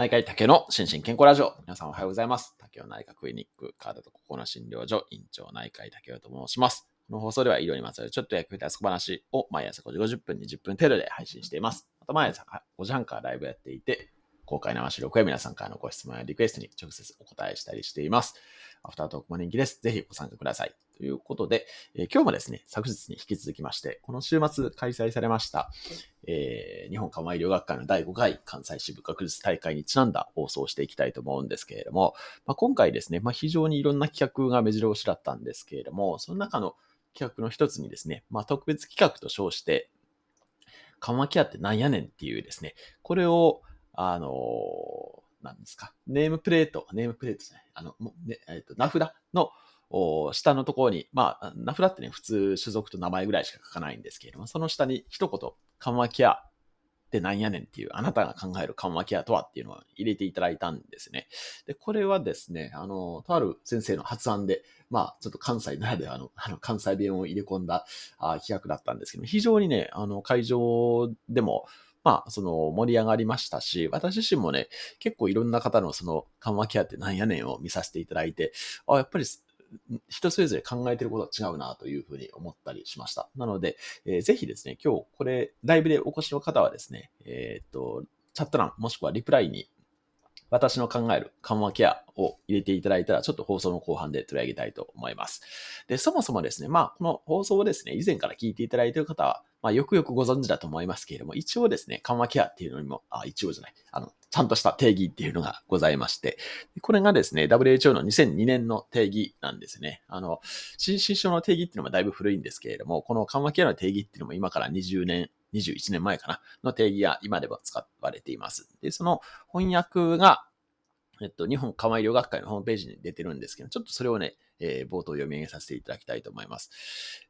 内科医竹の心身健康ラジオ。皆さんおはようございます。竹雄内科クリニック、体と心の診療所、院長内科医竹雄と申します。この放送では医療にまつわるちょっと役立つ小話を毎朝5時50分に10分程度で配信しています。また毎朝5時半からライブやっていて、公開生収録や皆さんからのご質問やリクエストに直接お答えしたりしています。アフタートークも人気です。ぜひご参加ください。ということで、えー、今日もですね、昨日に引き続きまして、この週末開催されました、えー、日本緩和医療学会の第5回関西支部学術大会にちなんだ放送をしていきたいと思うんですけれども、まあ、今回ですね、まあ、非常にいろんな企画が目白押しだったんですけれども、その中の企画の一つにですね、まあ、特別企画と称して、緩和ケアってなんやねんっていうですね、これを、あのー、なんですか、ネームプレート、ネームプレートですね、あの、ね、えっ、ー、と、名札の下のところに、まあ、名札ってね、普通種族と名前ぐらいしか書かないんですけれども、その下に一言、緩和ケアってなんやねんっていう、あなたが考える緩和ケアとはっていうのを入れていただいたんですね。で、これはですね、あの、とある先生の発案で、まあ、ちょっと関西ならではの、あの、関西弁を入れ込んだあ企画だったんですけど非常にね、あの、会場でも、まあ、その盛り上がりましたし、私自身もね、結構いろんな方のその緩和ケアってなんやねんを見させていただいて、あ、やっぱり人それぞれ考えてることは違うなというふうに思ったりしました。なので、えー、ぜひですね、今日これ、ライブでお越しの方はですね、えー、っと、チャット欄もしくはリプライに私の考える緩和ケアを入れていただいたら、ちょっと放送の後半で取り上げたいと思います。で、そもそもですね、まあ、この放送をですね、以前から聞いていただいている方は、まあ、よくよくご存知だと思いますけれども、一応ですね、緩和ケアっていうのにも、あ、一応じゃない、あの、ちゃんとした定義っていうのがございまして、これがですね、WHO の2002年の定義なんですね。あの、心身症の定義っていうのもだいぶ古いんですけれども、この緩和ケアの定義っていうのも今から20年21年前かな、の定義が今では使われています。で、その翻訳が、えっと、日本緩和医療学会のホームページに出てるんですけど、ちょっとそれをね、えー、冒頭読み上げさせていただきたいと思います。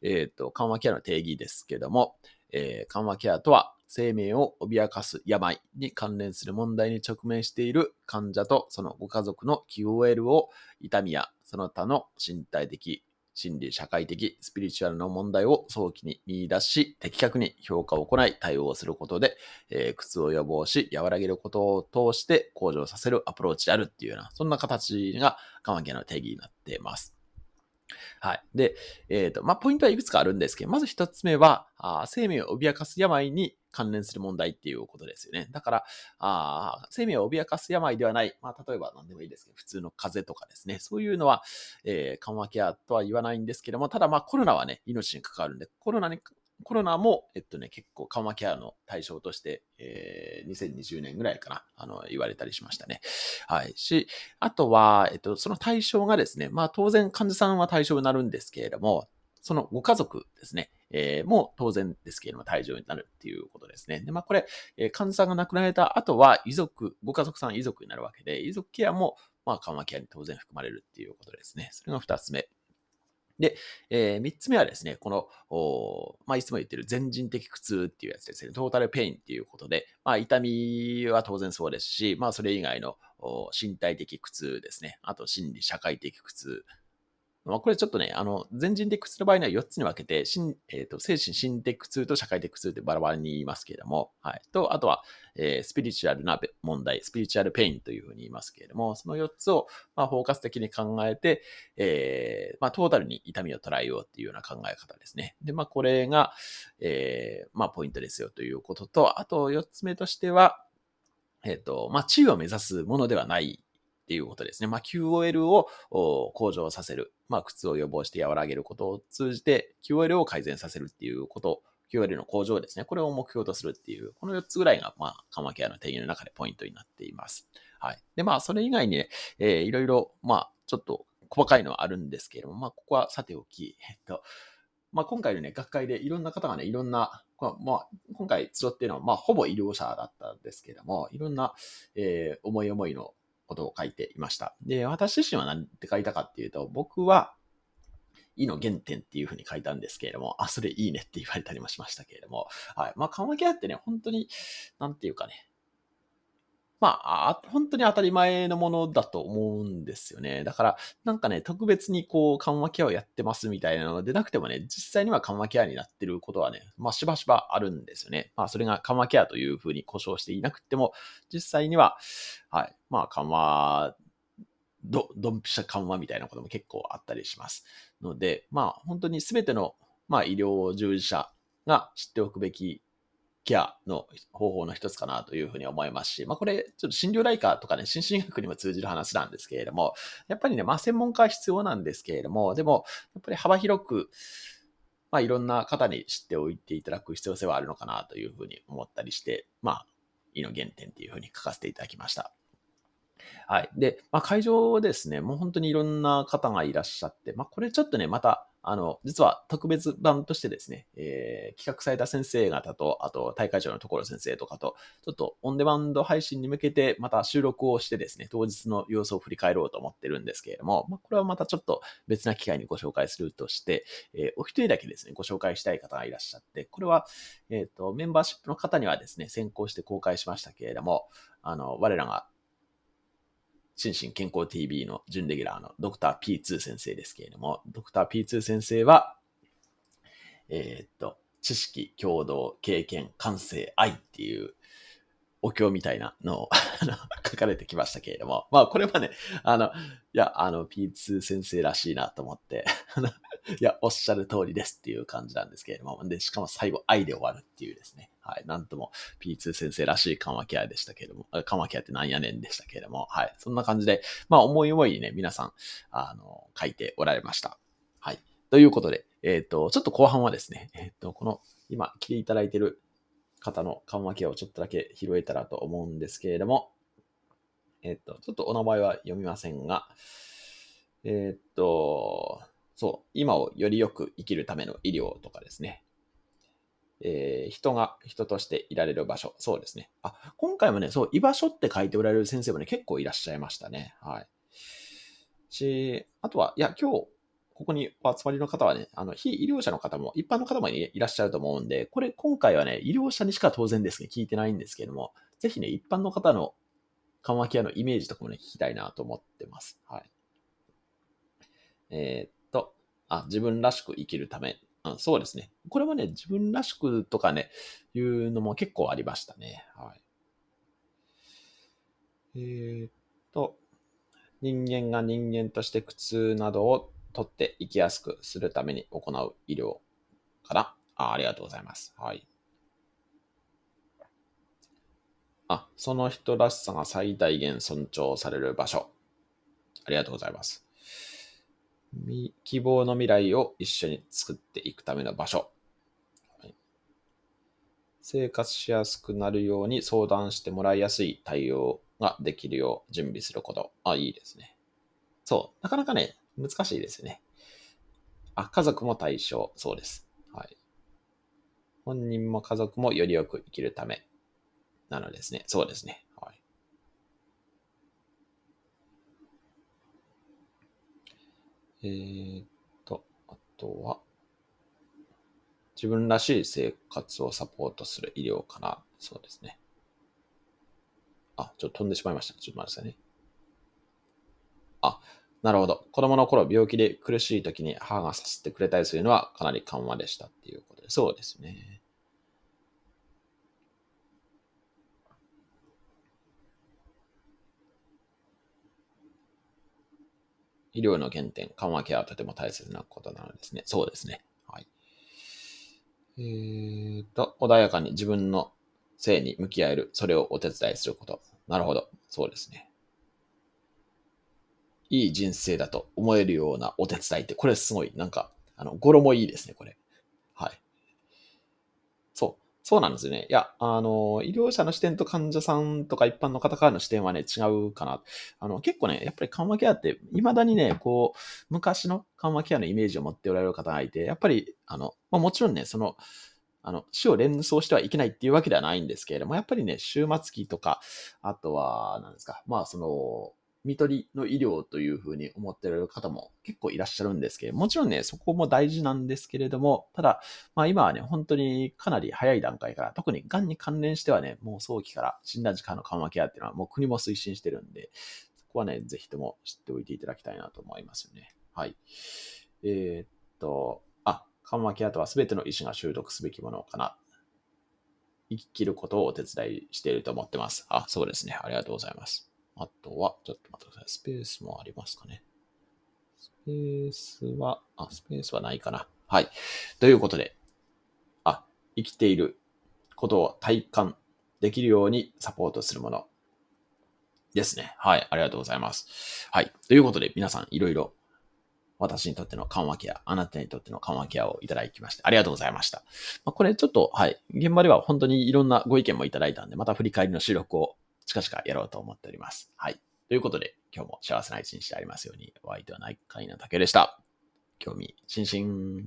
えっ、と、緩和ケアの定義ですけども、えー、緩和ケアとは、生命を脅かす病に関連する問題に直面している患者とそのご家族の QOL を痛みやその他の身体的、心理、社会的、スピリチュアルの問題を早期に見出し、的確に評価を行い、対応することで、えー、苦痛を予防し、和らげることを通して向上させるアプローチであるっていうような、そんな形が緩和ケの定義になっています。はい。で、えっ、ー、と、まあ、ポイントはいくつかあるんですけど、まず一つ目は、あ生命を脅かす病に関連する問題っていうことですよね。だから、あ生命を脅かす病ではない、まあ、例えば何でもいいですけど、普通の風邪とかですね、そういうのは、えー、緩和ケアとは言わないんですけども、ただまあコロナはね、命に関わるんで、コロナにコロナも、えっとね、結構緩和ケアの対象として、えー、2020年ぐらいかな、あの、言われたりしましたね。はい。し、あとは、えっと、その対象がですね、まあ当然患者さんは対象になるんですけれども、そのご家族ですね、えー、も当然ですけれども対象になるっていうことですね。で、まあこれ、えー、患者さんが亡くなられた後は遺族、ご家族さん遺族になるわけで、遺族ケアも、まあ緩和ケアに当然含まれるっていうことですね。それが二つ目。で、えー、3つ目はですね、この、まあ、いつも言ってる全人的苦痛っていうやつですね、トータルペインっていうことで、まあ、痛みは当然そうですし、まあ、それ以外の身体的苦痛ですね、あと心理社会的苦痛、まあ、これちょっとね、あの、全人的苦痛の場合には4つに分けて、心えーと、精神心的苦痛と社会的苦痛ってバラバラに言いますけれども、はい。と、あとは、えー、スピリチュアルな問題、スピリチュアルペインというふうに言いますけれども、その4つを、まあ、フォーカス的に考えて、えー、まあ、トータルに痛みを捉えようっていうような考え方ですね。で、まあ、これが、えー、まあ、ポイントですよということと、あと4つ目としては、えっ、ー、と、まあ、治癒を目指すものではないっていうことですね。まあ、QOL を向上させる。まあ、苦痛を予防して和らげることを通じて QOL を改善させるっていうこと、QOL の向上ですね。これを目標とするっていう、この4つぐらいが、まあ、緩和ケアの定義の中でポイントになっています。はい。で、まあ、それ以外にね、えー、いろいろ、まあ、ちょっと細かいのはあるんですけれども、まあ、ここはさておき、えっと、まあ、今回のね、学会でいろんな方がね、いろんな、まあ、今回集っているのは、まあ、ほぼ医療者だったんですけれども、いろんな、えー、思い思いのことを書いていました。で、私自身は何て書いたかっていうと、僕は、意の原点っていうふうに書いたんですけれども、あ、それいいねって言われたりもしましたけれども、はい。まあ、緩和ケアってね、本当に、なんていうかね、まあ、本当に当たり前のものだと思うんですよね。だから、なんかね、特別にこう、緩和ケアをやってますみたいなのでなくてもね、実際には緩和ケアになってることはね、まあ、しばしばあるんですよね。まあ、それが緩和ケアというふうに故障していなくても、実際には、はい、まあ、緩和、ど、ドンピシャ緩和みたいなことも結構あったりします。ので、まあ、本当に全ての、まあ、医療従事者が知っておくべきケアの方法の一つかなというふうに思いますし、まあこれ、ちょっと診療内科とかね、心 身医学にも通じる話なんですけれども、やっぱりね、まあ専門家は必要なんですけれども、でも、やっぱり幅広く、まあいろんな方に知っておいていただく必要性はあるのかなというふうに思ったりして、まあ、胃の原点というふうに書かせていただきました。はい。で、まあ、会場ですね、もう本当にいろんな方がいらっしゃって、まあ、これちょっとね、また、あの、実は特別版としてですね、えー、企画された先生方と、あと大会長のところ先生とかと、ちょっとオンデマンド配信に向けてまた収録をしてですね、当日の様子を振り返ろうと思ってるんですけれども、まあ、これはまたちょっと別な機会にご紹介するとして、えー、お一人だけですね、ご紹介したい方がいらっしゃって、これは、えっ、ー、と、メンバーシップの方にはですね、先行して公開しましたけれども、あの、我らが心身健康 TV の準レギュラーのドクター P2 先生ですけれども、ドクター P2 先生は、えー、っと、知識、共同、経験、感性、愛っていうお経みたいなのを 書かれてきましたけれども、まあこれはね、あの、いや、あの、P2 先生らしいなと思っていや、おっしゃる通りですっていう感じなんですけれども、で、しかも最後愛で終わるっていうですね、はい、なんとも P2 先生らしい緩和ケアでしたけれども、緩和ケアってなんやねんでしたけれども、はい、そんな感じで、まあ思い思いにね、皆さん、あの、書いておられました。はい。ということで、えっ、ー、と、ちょっと後半はですね、えっ、ー、と、この、今、来ていただいている方の緩和ケアをちょっとだけ拾えたらと思うんですけれども、えっ、ー、と、ちょっとお名前は読みませんが、えっ、と、そう、今をよりよく生きるための医療とかですね、えー、人が人としていられる場所。そうですね。あ、今回もね、そう、居場所って書いておられる先生もね、結構いらっしゃいましたね。はい。し、あとは、いや、今日、ここにお集まりの方はね、あの、非医療者の方も、一般の方もいらっしゃると思うんで、これ、今回はね、医療者にしか当然ですね、聞いてないんですけども、ぜひね、一般の方の緩和ケアのイメージとかもね、聞きたいなと思ってます。はい。えー、あ、自分らしく生きるためうん、そうですね。これはね、自分らしくとかね、いうのも結構ありましたね。はい。えー、っと、人間が人間として苦痛などを取って生きやすくするために行う医療かな。あありがとうございます。はい。あ、その人らしさが最大限尊重される場所。ありがとうございます。希望の未来を一緒に作っていくための場所。生活しやすくなるように相談してもらいやすい対応ができるよう準備すること。あ、いいですね。そう。なかなかね、難しいですよね。あ、家族も対象。そうです。はい。本人も家族もよりよく生きるためなのですね。そうですね。えー、っと、あとは、自分らしい生活をサポートする医療かな。そうですね。あ、ちょっと飛んでしまいました。ちょっと待ってくださいね。あ、なるほど。子供の頃病気で苦しい時に母がさせてくれたりするのはかなり緩和でしたっていうことで。そうですね。医療の原点、緩和ケアはとても大切なことなのですね。そうですね。はい。えーと、穏やかに自分の性に向き合える、それをお手伝いすること。なるほど。そうですね。いい人生だと思えるようなお手伝いって、これすごい、なんか、あの、語呂もいいですね、これ。そう。なんですよね。いや、あの、医療者の視点と患者さんとか一般の方からの視点はね、違うかな。あの、結構ね、やっぱり緩和ケアって、未だにね、こう、昔の緩和ケアのイメージを持っておられる方がいて、やっぱり、あの、まあ、もちろんね、その、あの、死を連想してはいけないっていうわけではないんですけれども、やっぱりね、終末期とか、あとは、何ですか、まあ、その、見取りの医療というふうに思っている方も結構いらっしゃるんですけど、もちろんね、そこも大事なんですけれども、ただ、まあ今はね、本当にかなり早い段階から、特に癌に関連してはね、もう早期から診断時間の緩和ケアっていうのはもう国も推進してるんで、そこはね、ぜひとも知っておいていただきたいなと思いますよね。はい。えー、っと、あ、緩和ケアとは全ての医師が習得すべきものかな。生きることをお手伝いしていると思ってます。あ、そうですね。ありがとうございます。あとは、ちょっと待ってください。スペースもありますかね。スペースは、あ、スペースはないかな。はい。ということで、あ、生きていることを体感できるようにサポートするものですね。はい。ありがとうございます。はい。ということで、皆さんいろいろ私にとっての緩和ケア、あなたにとっての緩和ケアをいただきまして、ありがとうございました。まあ、これちょっと、はい。現場では本当にいろんなご意見もいただいたんで、また振り返りの収録を近々やろうと思っております。はい。ということで、今日も幸せな一日でありますように、お相手は内科医の竹でした。興味津々。